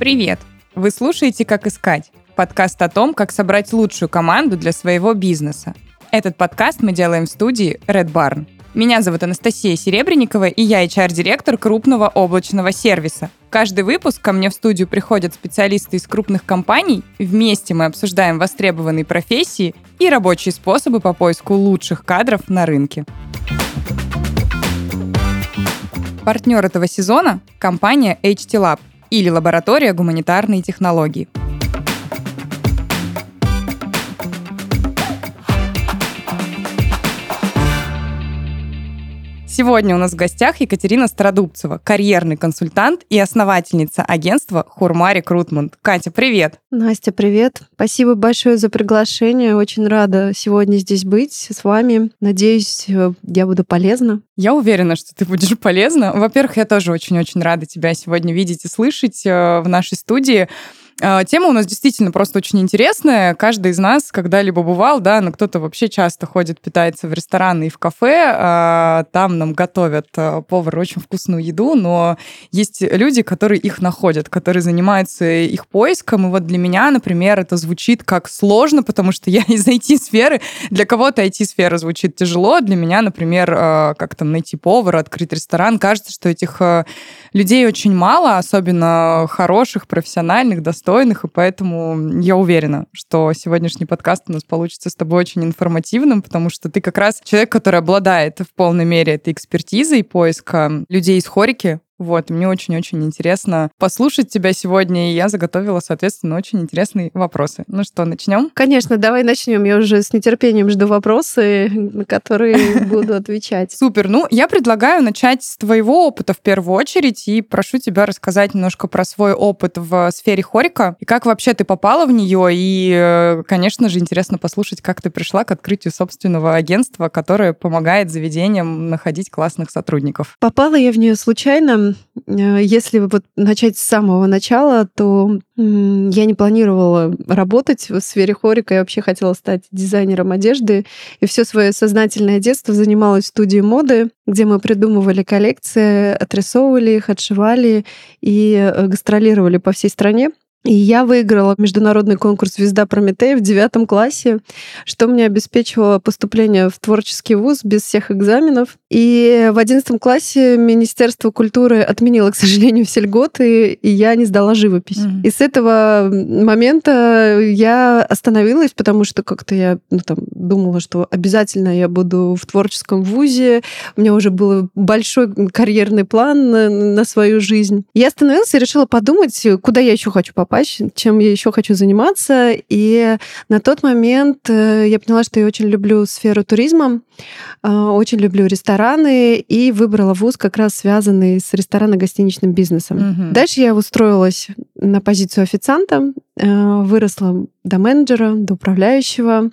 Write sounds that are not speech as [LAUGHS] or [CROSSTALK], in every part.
Привет! Вы слушаете «Как искать» — подкаст о том, как собрать лучшую команду для своего бизнеса. Этот подкаст мы делаем в студии Red Barn. Меня зовут Анастасия Серебренникова, и я HR-директор крупного облачного сервиса. Каждый выпуск ко мне в студию приходят специалисты из крупных компаний. Вместе мы обсуждаем востребованные профессии и рабочие способы по поиску лучших кадров на рынке. Партнер этого сезона – компания HT Lab или лаборатория гуманитарной технологии. Сегодня у нас в гостях Екатерина Стародубцева, карьерный консультант и основательница агентства Хурма Рекрутмент. Катя, привет! Настя, привет! Спасибо большое за приглашение. Очень рада сегодня здесь быть с вами. Надеюсь, э, я буду полезна. Я уверена, что ты будешь полезна. Во-первых, я тоже очень-очень рада тебя сегодня видеть и слышать э, в нашей студии. А, тема у нас действительно просто очень интересная. Каждый из нас когда-либо бывал, да, но кто-то вообще часто ходит, питается в рестораны и в кафе, а там нам готовят а, повар очень вкусную еду, но есть люди, которые их находят, которые занимаются их поиском. И вот для меня, например, это звучит как сложно, потому что я [LAUGHS] из IT-сферы. Для кого-то IT-сфера звучит тяжело. Для меня, например, как там найти повара, открыть ресторан. Кажется, что этих людей очень мало, особенно хороших, профессиональных, достойных достойных, и поэтому я уверена, что сегодняшний подкаст у нас получится с тобой очень информативным, потому что ты как раз человек, который обладает в полной мере этой экспертизой поиска людей из хорики, вот, мне очень-очень интересно послушать тебя сегодня, и я заготовила, соответственно, очень интересные вопросы. Ну что, начнем? Конечно, давай начнем. Я уже с нетерпением жду вопросы, на которые [LAUGHS] буду отвечать. Супер. Ну, я предлагаю начать с твоего опыта в первую очередь, и прошу тебя рассказать немножко про свой опыт в сфере хорика, и как вообще ты попала в нее, и, э, конечно же, интересно послушать, как ты пришла к открытию собственного агентства, которое помогает заведениям находить классных сотрудников. Попала я в нее случайно. Э, если вот начать с самого начала, то я не планировала работать в сфере хорика. Я вообще хотела стать дизайнером одежды. И все свое сознательное детство занималась в студии моды, где мы придумывали коллекции, отрисовывали их, отшивали и э, гастролировали по всей стране. И я выиграла международный конкурс «Звезда Прометея» в девятом классе, что мне обеспечивало поступление в творческий вуз без всех экзаменов. И в одиннадцатом классе Министерство культуры отменило, к сожалению, все льготы, и я не сдала живопись. Mm-hmm. И с этого момента я остановилась, потому что как-то я ну, там, думала, что обязательно я буду в творческом вузе. У меня уже был большой карьерный план на, на свою жизнь. Я остановилась и решила подумать, куда я еще хочу попасть попасть, чем я еще хочу заниматься. И на тот момент э, я поняла, что я очень люблю сферу туризма, э, очень люблю рестораны и выбрала вуз как раз связанный с ресторанно-гостиничным бизнесом. Угу. Дальше я устроилась на позицию официанта, э, выросла до менеджера, до управляющего.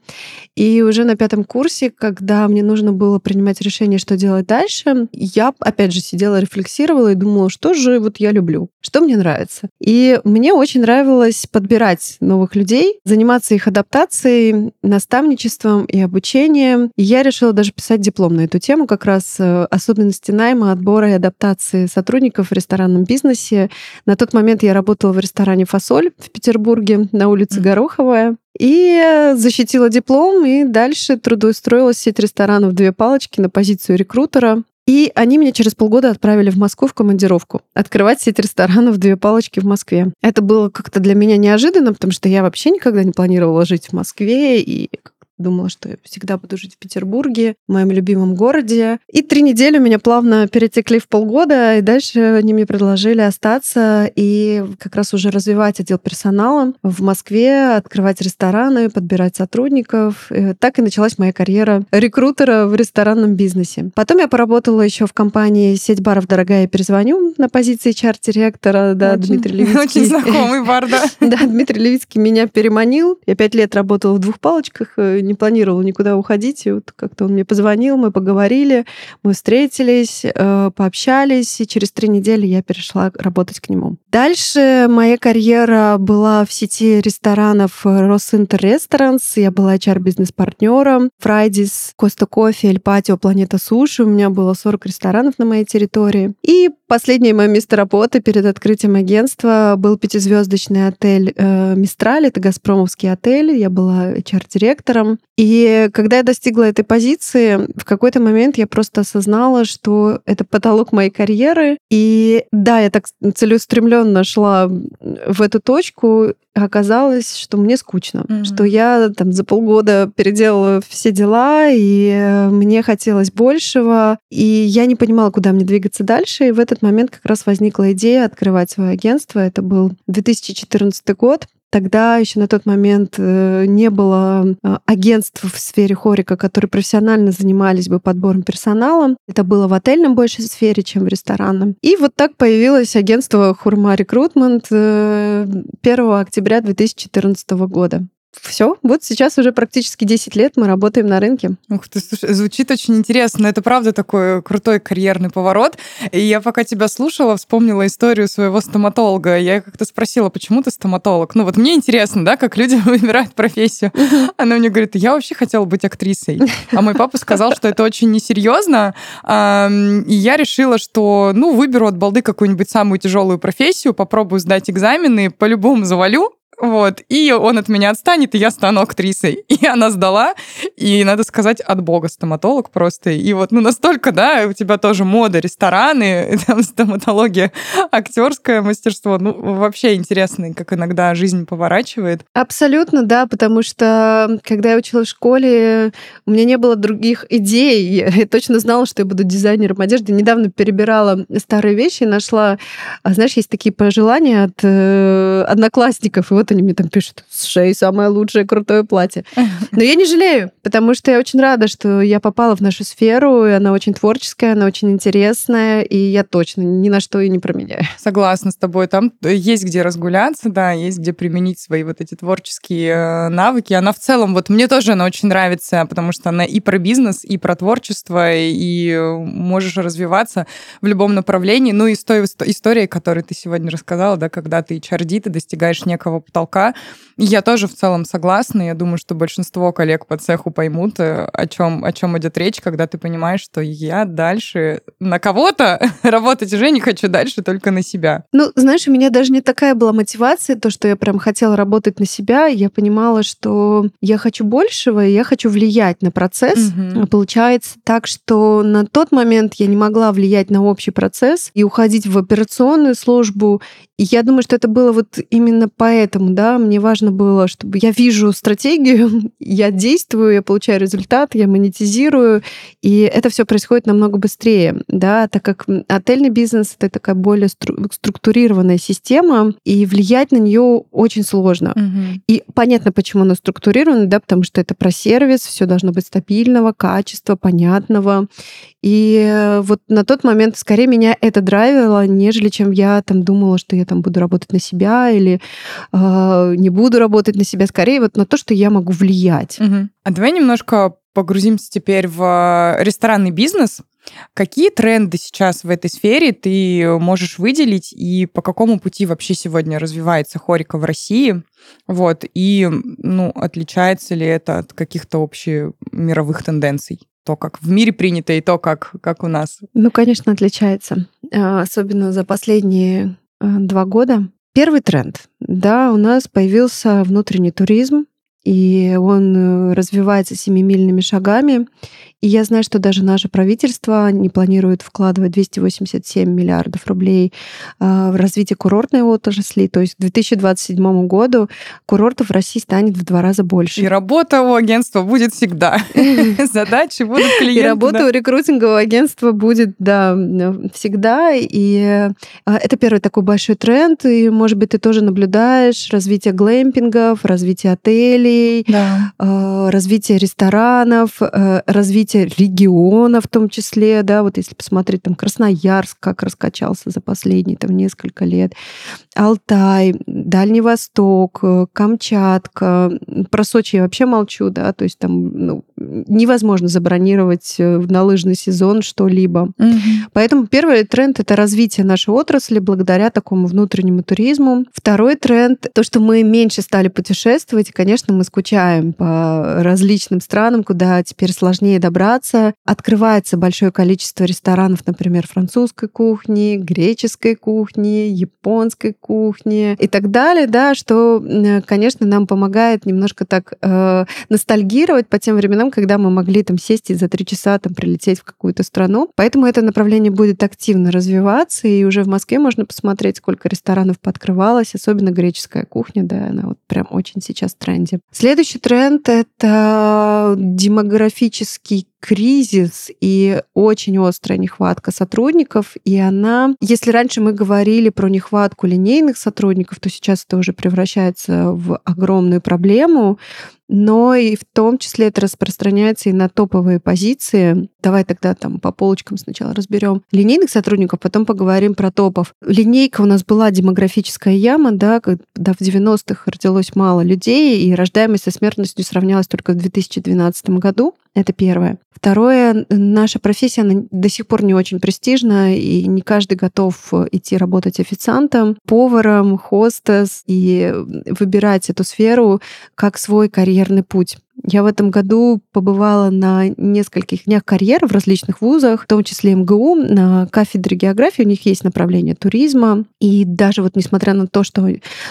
И уже на пятом курсе, когда мне нужно было принимать решение, что делать дальше, я, опять же, сидела, рефлексировала и думала, что же вот я люблю, что мне нравится. И мне очень нравилось подбирать новых людей, заниматься их адаптацией, наставничеством и обучением. И я решила даже писать диплом на эту тему, как раз э, особенности найма, отбора и адаптации сотрудников в ресторанном бизнесе. На тот момент я работала в ресторане «Фасоль» в Петербурге на улице Гороховая. И защитила диплом, и дальше трудоустроилась в сеть ресторанов «Две палочки» на позицию рекрутера. И они меня через полгода отправили в Москву в командировку открывать сеть ресторанов «Две палочки» в Москве. Это было как-то для меня неожиданно, потому что я вообще никогда не планировала жить в Москве, и Думала, что я всегда буду жить в Петербурге, в моем любимом городе. И три недели у меня плавно перетекли в полгода, и дальше они мне предложили остаться и как раз уже развивать отдел персонала в Москве, открывать рестораны, подбирать сотрудников. И так и началась моя карьера рекрутера в ресторанном бизнесе. Потом я поработала еще в компании «Сеть баров дорогая, я перезвоню» на позиции чар-директора, да, очень, Дмитрий [LAUGHS] Левицкий. Очень знакомый бар, да. [LAUGHS] Да, Дмитрий Левицкий меня переманил. Я пять лет работала в двух палочках, э, не планировала никуда уходить. И вот как-то он мне позвонил, мы поговорили, мы встретились, э, пообщались, и через три недели я перешла работать к нему. Дальше моя карьера была в сети ресторанов Росинтер Restaurants. Я была HR-бизнес-партнером. Фрайдис, Коста Кофе, Эль Патио, Планета Суши. У меня было 40 ресторанов на моей территории. И Последнее мое место работы перед открытием агентства был пятизвездочный отель э, «Мистраль». Это «Газпромовский отель». Я была HR-директором. И когда я достигла этой позиции, в какой-то момент я просто осознала, что это потолок моей карьеры. И да, я так целеустремленно шла в эту точку, оказалось, что мне скучно, mm-hmm. что я там за полгода переделала все дела, и мне хотелось большего, и я не понимала, куда мне двигаться дальше. И в этот момент как раз возникла идея открывать свое агентство. Это был 2014 год. Тогда еще на тот момент э, не было э, агентств в сфере хорика, которые профессионально занимались бы подбором персонала. Это было в отельном большей сфере, чем в ресторанном. И вот так появилось агентство Хурма Рекрутмент 1 э, октября 2014 года все, вот сейчас уже практически 10 лет мы работаем на рынке. Ух ты, слушай, звучит очень интересно. Это правда такой крутой карьерный поворот. И я пока тебя слушала, вспомнила историю своего стоматолога. Я как-то спросила, почему ты стоматолог? Ну вот мне интересно, да, как люди [LAUGHS] выбирают профессию. [LAUGHS] Она мне говорит, я вообще хотела быть актрисой. А мой папа сказал, что это очень несерьезно. И я решила, что, ну, выберу от балды какую-нибудь самую тяжелую профессию, попробую сдать экзамены, по-любому завалю, вот. И он от меня отстанет, и я стану актрисой. [LAUGHS] И она сдала, и, надо сказать, от бога стоматолог просто. И вот, ну, настолько, да, у тебя тоже мода, рестораны, [LAUGHS] там, стоматология, актерское мастерство. Ну, вообще интересно, как иногда жизнь поворачивает. Абсолютно, да, потому что, когда я училась в школе, у меня не было других идей. [LAUGHS] Я точно знала, что я буду дизайнером одежды. Недавно перебирала старые вещи и нашла, а, знаешь, есть такие пожелания от э, одноклассников, и вот вот они мне там пишут, с шеи самое лучшее крутое платье. Но я не жалею, потому что я очень рада, что я попала в нашу сферу, и она очень творческая, она очень интересная, и я точно ни на что и не променяю. Согласна с тобой. Там есть где разгуляться, да, есть где применить свои вот эти творческие э, навыки. Она в целом, вот мне тоже она очень нравится, потому что она и про бизнес, и про творчество, и можешь развиваться в любом направлении. Ну и с той историей, которую ты сегодня рассказала, да, когда ты HRD, ты достигаешь некого потолка. Я тоже в целом согласна. Я думаю, что большинство коллег по цеху поймут, э, о чем, о чем идет речь, когда ты понимаешь, что я дальше на кого-то [LAUGHS] работать уже не хочу дальше, только на себя. Ну, знаешь, у меня даже не такая была мотивация, то, что я прям хотела работать на себя. Я понимала, что я хочу большего, и я хочу влиять на процесс. Угу. Получается так, что на тот момент я не могла влиять на общий процесс и уходить в операционную службу. И я думаю, что это было вот именно поэтому, да, мне важно было, чтобы я вижу стратегию, [LAUGHS] я действую, я получаю результат, я монетизирую, и это все происходит намного быстрее, да, так как отельный бизнес это такая более стру- структурированная система, и влиять на нее очень сложно. Угу. И понятно, почему она структурирована, да, потому что это про сервис, все должно быть стабильного, качества, понятного. И вот на тот момент скорее меня это драйвило, нежели чем я там думала, что я там буду работать на себя или э, не буду работать на себя, скорее вот на то, что я могу влиять. Угу. А давай немножко погрузимся теперь в ресторанный бизнес. Какие тренды сейчас в этой сфере ты можешь выделить и по какому пути вообще сегодня развивается хорика в России? Вот, и ну, отличается ли это от каких-то общемировых тенденций? то, как в мире принято, и то, как, как у нас? Ну, конечно, отличается. А, особенно за последние а, два года. Первый тренд. Да, у нас появился внутренний туризм, и он э, развивается семимильными шагами. И я знаю, что даже наше правительство не планирует вкладывать 287 миллиардов рублей а, в развитие курортной отрасли. То есть к 2027 году курортов в России станет в два раза больше. И работа у агентства будет всегда. [LAUGHS] Задачи будут клиенты. И работа у рекрутингового агентства будет, да, всегда. И а, это первый такой большой тренд. И, может быть, ты тоже наблюдаешь развитие глэмпингов, развитие отелей, а, развитие ресторанов, э, развитие региона в том числе, да, вот если посмотреть там Красноярск, как раскачался за последние там несколько лет, Алтай, Дальний Восток, э, Камчатка, про Сочи я вообще молчу, да, то есть там ну, невозможно забронировать э, на лыжный сезон что-либо. Угу. Поэтому первый тренд это развитие нашей отрасли благодаря такому внутреннему туризму. Второй тренд то, что мы меньше стали путешествовать, и, конечно, мы скучаем по различным странам, куда теперь сложнее добраться. Открывается большое количество ресторанов, например, французской кухни, греческой кухни, японской кухни и так далее, да, что, конечно, нам помогает немножко так э, ностальгировать по тем временам, когда мы могли там сесть и за три часа там прилететь в какую-то страну. Поэтому это направление будет активно развиваться, и уже в Москве можно посмотреть, сколько ресторанов подкрывалось, особенно греческая кухня, да, она вот прям очень сейчас в тренде. Следующий тренд — это демографический кризис и очень острая нехватка сотрудников, и она, если раньше мы говорили про нехватку линейных сотрудников, то сейчас это уже превращается в огромную проблему, но и в том числе это распространяется и на топовые позиции. Давай тогда там по полочкам сначала разберем линейных сотрудников, потом поговорим про топов. Линейка у нас была демографическая яма, да, когда в 90-х родилось мало людей, и рождаемость со смертностью сравнялась только в 2012 году. Это первое. Второе, наша профессия она до сих пор не очень престижна, и не каждый готов идти работать официантом, поваром, хостес и выбирать эту сферу как свой карьерный путь. Я в этом году побывала на нескольких днях карьер в различных вузах, в том числе МГУ, на кафедре географии. У них есть направление туризма. И даже вот несмотря на то, что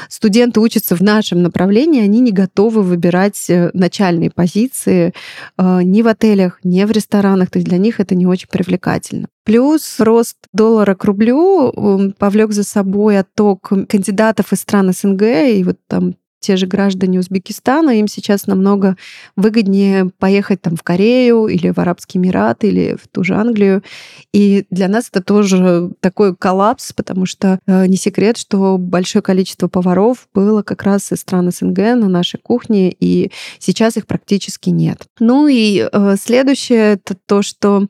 студенты учатся в нашем направлении, они не готовы выбирать э, начальные позиции э, ни в отелях, ни в ресторанах. То есть для них это не очень привлекательно. Плюс рост доллара к рублю э, повлек за собой отток кандидатов из стран СНГ, и вот там те же граждане Узбекистана, им сейчас намного выгоднее поехать там в Корею или в Арабские Эмираты или в ту же Англию. И для нас это тоже такой коллапс, потому что э, не секрет, что большое количество поваров было как раз из стран СНГ на нашей кухне, и сейчас их практически нет. Ну и э, следующее это то, что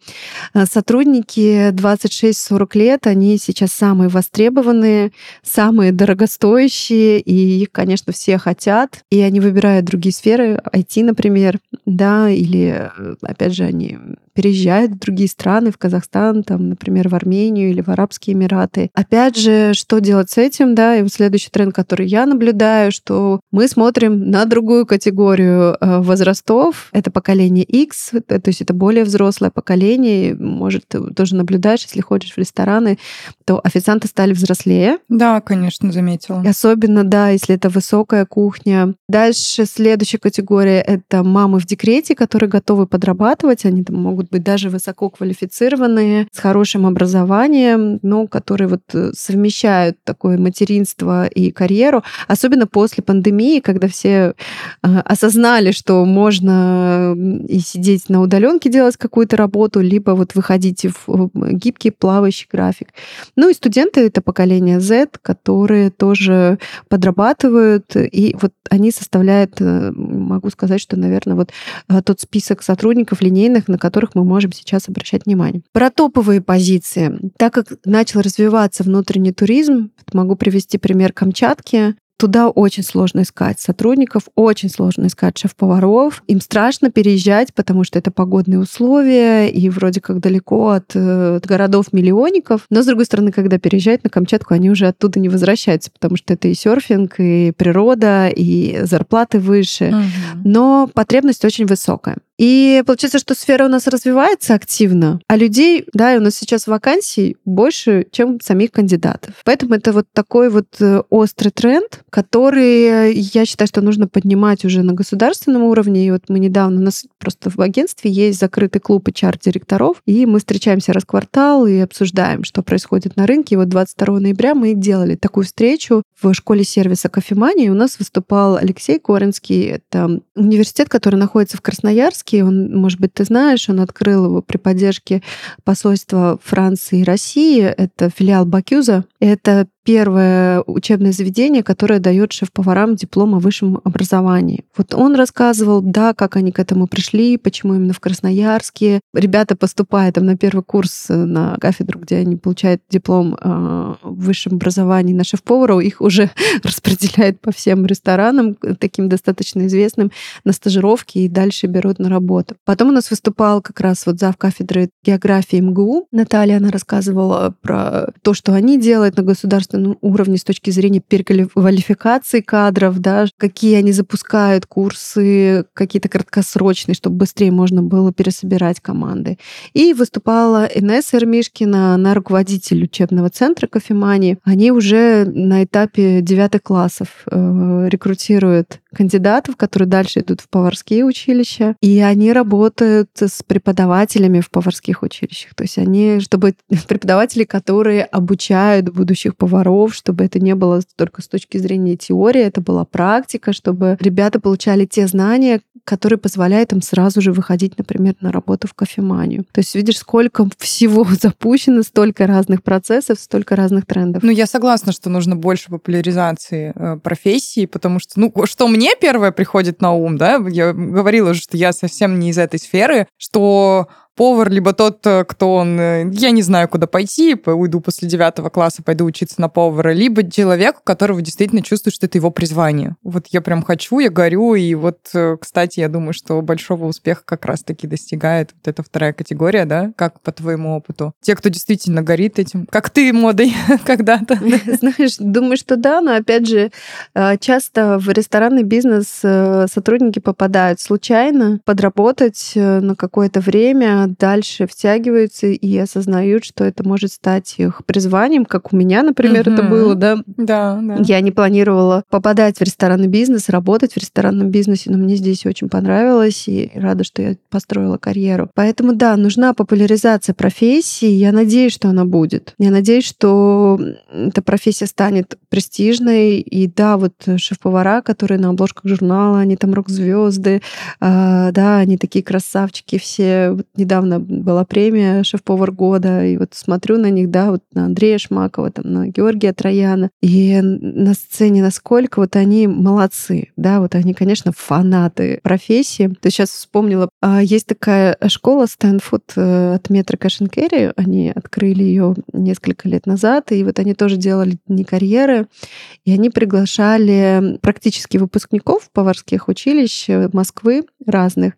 э, сотрудники 26-40 лет, они сейчас самые востребованные, самые дорогостоящие, и их, конечно, всех хотят, и они выбирают другие сферы, IT, например, да, или, опять же, они переезжают в другие страны, в Казахстан, там, например, в Армению или в Арабские Эмираты. Опять же, что делать с этим, да, и вот следующий тренд, который я наблюдаю, что мы смотрим на другую категорию э, возрастов, это поколение X, то есть это более взрослое поколение, может, тоже наблюдаешь, если ходишь в рестораны, то официанты стали взрослее. Да, конечно, заметила. Особенно, да, если это высокая кухня. Дальше следующая категория — это мамы в декрете, которые готовы подрабатывать, они там могут быть даже высококвалифицированные, с хорошим образованием, но которые вот э, совмещают такое материнство и карьеру, особенно после пандемии, когда все э, осознали, что можно и сидеть на удаленке, делать какую-то работу, либо вот выходить в гибкий плавающий график. Ну и студенты — это поколение Z, которые тоже подрабатывают, и вот они составляют, э, могу сказать, что, наверное, вот тот список сотрудников линейных, на которых мы можем сейчас обращать внимание. Про топовые позиции. Так как начал развиваться внутренний туризм, могу привести пример Камчатки. Туда очень сложно искать сотрудников, очень сложно искать шеф-поваров. Им страшно переезжать, потому что это погодные условия, и вроде как далеко от, э, от городов-миллионников. Но, с другой стороны, когда переезжают на Камчатку, они уже оттуда не возвращаются, потому что это и серфинг, и природа, и зарплаты выше. Угу. Но потребность очень высокая. И получается, что сфера у нас развивается активно, а людей, да, и у нас сейчас вакансий больше, чем самих кандидатов. Поэтому это вот такой вот э, острый тренд, который, я считаю, что нужно поднимать уже на государственном уровне. И вот мы недавно, у нас просто в агентстве есть закрытый клуб HR-директоров, и мы встречаемся раз в квартал и обсуждаем, что происходит на рынке. И вот 22 ноября мы делали такую встречу в школе сервиса кофемании. У нас выступал Алексей Коринский. Это университет, который находится в Красноярске, Зеленский, он, может быть, ты знаешь, он открыл его при поддержке посольства Франции и России. Это филиал Бакюза. Это первое учебное заведение, которое дает шеф-поварам диплом о высшем образовании. Вот он рассказывал, да, как они к этому пришли, почему именно в Красноярске. Ребята, поступая там на первый курс на кафедру, где они получают диплом о высшем образовании на шеф-повара, их уже [LAUGHS] распределяют по всем ресторанам, таким достаточно известным, на стажировки и дальше берут на работу. Потом у нас выступал как раз вот зав кафедры географии МГУ. Наталья, она рассказывала про то, что они делают на государственном ну, уровне с точки зрения переквалификации кадров, да, какие они запускают курсы, какие-то краткосрочные, чтобы быстрее можно было пересобирать команды. И выступала Инесса Эрмишкина, она руководитель учебного центра кофемании. Они уже на этапе девятых классов э, рекрутируют кандидатов, которые дальше идут в поварские училища, и они работают с преподавателями в поварских училищах. То есть они, чтобы [LAUGHS] преподаватели, которые обучают будущих поваров, чтобы это не было только с точки зрения теории, это была практика, чтобы ребята получали те знания, которые позволяют им сразу же выходить, например, на работу в кофеманию. То есть видишь, сколько всего [LAUGHS] запущено, столько разных процессов, столько разных трендов. Ну, я согласна, что нужно больше популяризации э, профессии, потому что, ну, что мне первое приходит на ум, да, я говорила уже, что я совсем не из этой сферы, что повар, либо тот, э, кто он, э, я не знаю, куда пойти, уйду после девятого класса, пойду учиться на повара, либо человек, у которого действительно чувствует, что это его призвание. Вот я прям хочу, я горю, и вот, э, кстати, я думаю, что большого успеха как раз-таки достигает вот эта вторая категория, да, как по твоему опыту. Те, кто действительно горит этим, как ты модой [LAUGHS] когда-то. [LAUGHS] Знаешь, думаю, что да, но опять же, часто в ресторанный бизнес сотрудники попадают случайно подработать на какое-то время, дальше втягиваются и осознают, что это может стать их призванием, как у меня, например, угу. это было, да? Да, да. Я не планировала попадать в ресторанный бизнес, работать в ресторанном бизнесе, но мне здесь очень понравилось, и рада, что я построила карьеру. Поэтому, да, нужна популяризация профессии, я надеюсь, что она будет. Я надеюсь, что эта профессия станет престижной, и да, вот шеф-повара, которые на обложках журнала, они там рок-звезды, а, да, они такие красавчики все. Вот недавно недавно была премия «Шеф-повар года», и вот смотрю на них, да, вот на Андрея Шмакова, там, на Георгия Трояна, и на сцене насколько вот они молодцы, да, вот они, конечно, фанаты профессии. Ты сейчас вспомнила, а, есть такая школа Стэнфуд э, от метро Кэш Керри, они открыли ее несколько лет назад, и вот они тоже делали дни карьеры, и они приглашали практически выпускников поварских училищ Москвы разных,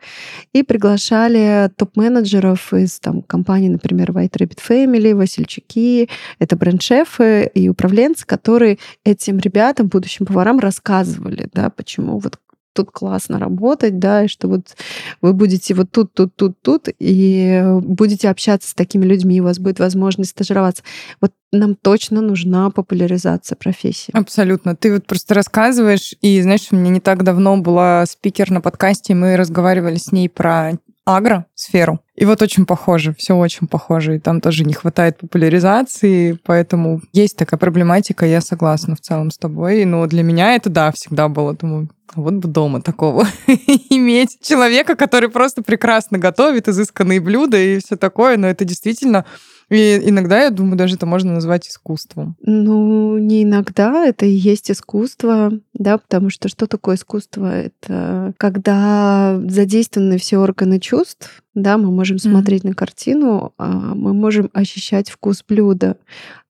и приглашали топ-менеджеров менеджеров из там, компаний, например, White Rabbit Family, Васильчуки. Это бренд-шефы и управленцы, которые этим ребятам, будущим поварам рассказывали, да, почему вот тут классно работать, да, и что вот вы будете вот тут, тут, тут, тут, и будете общаться с такими людьми, у вас будет возможность стажироваться. Вот нам точно нужна популяризация профессии. Абсолютно. Ты вот просто рассказываешь, и знаешь, у меня не так давно была спикер на подкасте, и мы разговаривали с ней про агро-сферу. И вот очень похоже, все очень похоже. И там тоже не хватает популяризации, поэтому есть такая проблематика, я согласна в целом с тобой. Но для меня это, да, всегда было. Думаю, вот бы дома такого [LAUGHS] иметь человека, который просто прекрасно готовит изысканные блюда и все такое, но это действительно и иногда, я думаю, даже это можно назвать искусством. Ну, не иногда, это и есть искусство, да, потому что что такое искусство? Это когда задействованы все органы чувств, да, мы можем смотреть mm-hmm. на картину, а мы можем ощущать вкус блюда,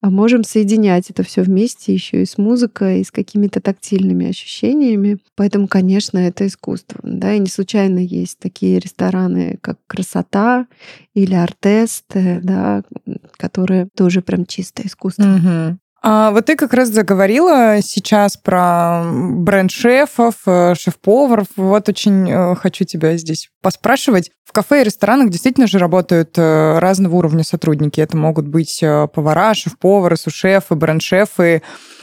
а можем соединять это все вместе еще и с музыкой, и с какими-то тактильными ощущениями. Поэтому, конечно, это искусство. Да, и не случайно есть такие рестораны, как «Красота» или «Артест», да, которые тоже прям чистое искусство. Mm-hmm. А вот ты как раз заговорила сейчас про бренд шефов, э, шеф-поваров. Вот очень э, хочу тебя здесь поспрашивать. В кафе и ресторанах действительно же работают э, разного уровня сотрудники. Это могут быть повара, шеф-повары, сушефы, бренд-шефы.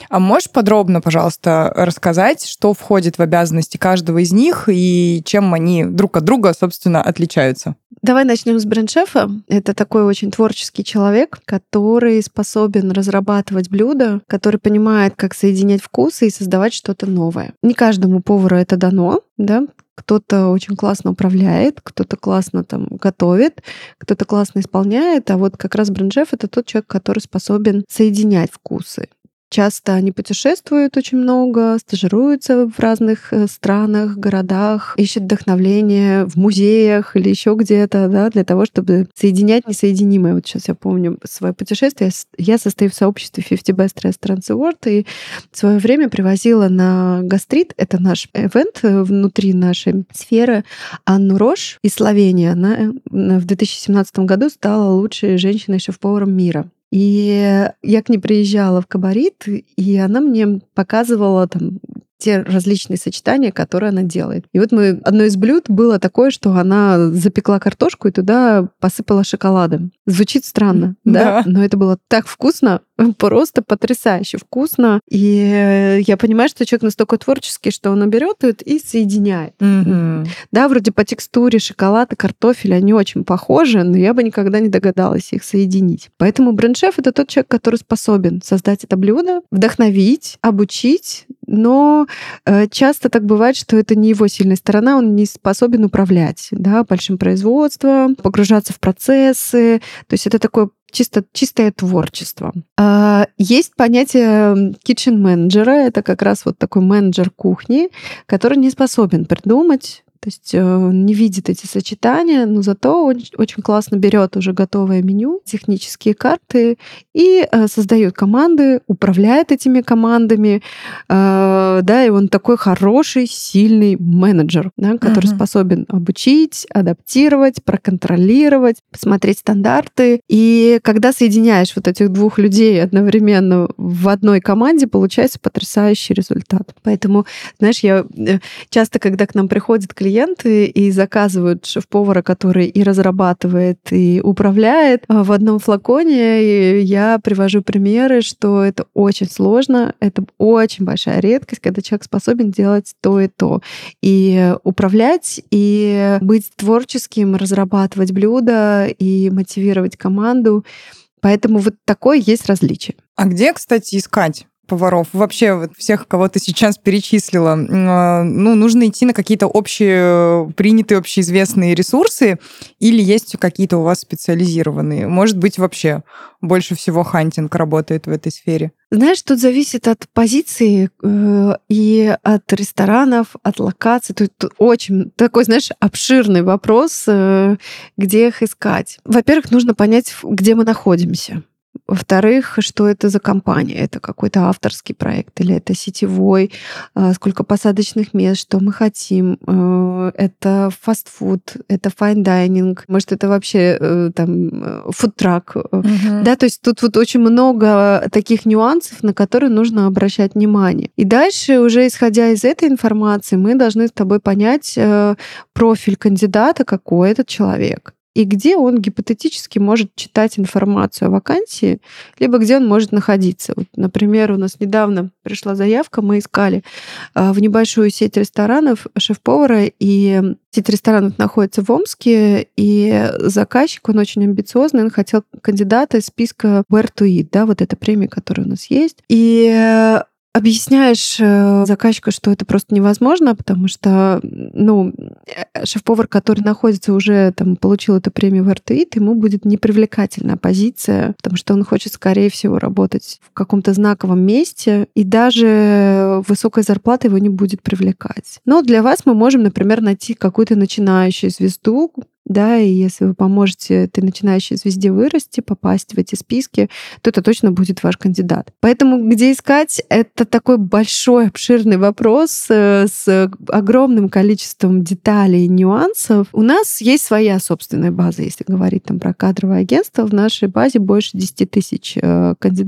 А можешь подробно, пожалуйста, рассказать, что входит в обязанности каждого из них и чем они друг от друга, собственно, отличаются? Давай начнем с бренд-шефа. Это такой очень творческий человек, который способен разрабатывать блюда, который понимает, как соединять вкусы и создавать что-то новое. Не каждому повару это дано, да, кто-то очень классно управляет, кто-то классно там готовит, кто-то классно исполняет, а вот как раз бренд-шеф это тот человек, который способен соединять вкусы. Часто они путешествуют очень много, стажируются в разных э, странах, городах, ищут вдохновление в музеях или еще где-то, да, для того, чтобы соединять несоединимое. Вот сейчас я помню свое путешествие. Я состою в сообществе 50 Best Restaurants Award и в свое время привозила на гастрит, это наш ивент э, внутри нашей сферы, Анну Рош из Словении. Она э, в 2017 году стала лучшей женщиной шеф-поваром мира. И я к ней приезжала в Кабарит, и она мне показывала там те различные сочетания, которые она делает. И вот мы одно из блюд было такое, что она запекла картошку и туда посыпала шоколадом. Звучит странно, да? да? Но это было так вкусно, [LAUGHS] просто потрясающе вкусно. И я понимаю, что человек настолько творческий, что он берет и соединяет. Mm-hmm. Да, вроде по текстуре шоколад и картофель, они очень похожи, но я бы никогда не догадалась их соединить. Поэтому бренд-шеф — это тот человек, который способен создать это блюдо, вдохновить, обучить, но э, часто так бывает, что это не его сильная сторона, он не способен управлять да, большим производством, погружаться в процессы. То есть это такое чисто, чистое творчество. А, есть понятие kitchen менеджера, это как раз вот такой менеджер кухни, который не способен придумать то есть э, не видит эти сочетания, но зато очень, очень классно берет уже готовое меню, технические карты и э, создает команды, управляет этими командами, э, да, и он такой хороший, сильный менеджер, да, который uh-huh. способен обучить, адаптировать, проконтролировать, посмотреть стандарты. И когда соединяешь вот этих двух людей одновременно в одной команде, получается потрясающий результат. Поэтому, знаешь, я часто, когда к нам приходит клиент клиенты и заказывают шеф-повара, который и разрабатывает, и управляет а, в одном флаконе. И я привожу примеры, что это очень сложно, это очень большая редкость, когда человек способен делать то и то. И управлять, и быть творческим, разрабатывать блюда, и мотивировать команду. Поэтому вот такое есть различие. А где, кстати, искать поваров, вообще вот всех, кого ты сейчас перечислила, а, ну, нужно идти на какие-то общие, принятые, общеизвестные ресурсы или есть какие-то у вас специализированные? Может быть, вообще больше всего хантинг работает в этой сфере? Знаешь, тут зависит от позиции э, и от ресторанов, от локаций. Тут, очень такой, знаешь, обширный вопрос, э, где их искать. Во-первых, нужно понять, где мы находимся. Во-вторых, что это за компания? Это какой-то авторский проект или это сетевой? А, сколько посадочных мест? Что мы хотим? А, это фастфуд? Это fine dining? Может, это вообще э, там food truck? Угу. Да, то есть тут вот очень много таких нюансов, на которые нужно обращать внимание. И дальше, уже исходя из этой информации, мы должны с тобой понять э, профиль кандидата, какой этот человек и где он гипотетически может читать информацию о вакансии, либо где он может находиться. Вот, например, у нас недавно пришла заявка, мы искали а, в небольшую сеть ресторанов шеф-повара, и сеть ресторанов находится в Омске, и заказчик, он очень амбициозный, он хотел кандидата из списка Where to Eat, да, вот эта премия, которая у нас есть. И объясняешь э, заказчику, что это просто невозможно, потому что, ну, э, шеф-повар, который находится уже, там, получил эту премию в РТИТ, ему будет непривлекательная позиция, потому что он хочет, скорее всего, работать в каком-то знаковом месте, и даже высокая зарплата его не будет привлекать. Но для вас мы можем, например, найти какую-то начинающую звезду, да, и если вы поможете этой начинающей звезде вырасти, попасть в эти списки, то это точно будет ваш кандидат. Поэтому где искать, это такой большой, обширный вопрос э, с огромным количеством деталей и нюансов. У нас есть своя собственная база, если говорить там про кадровое агентство. В нашей базе больше 10 тысяч э, кандидатов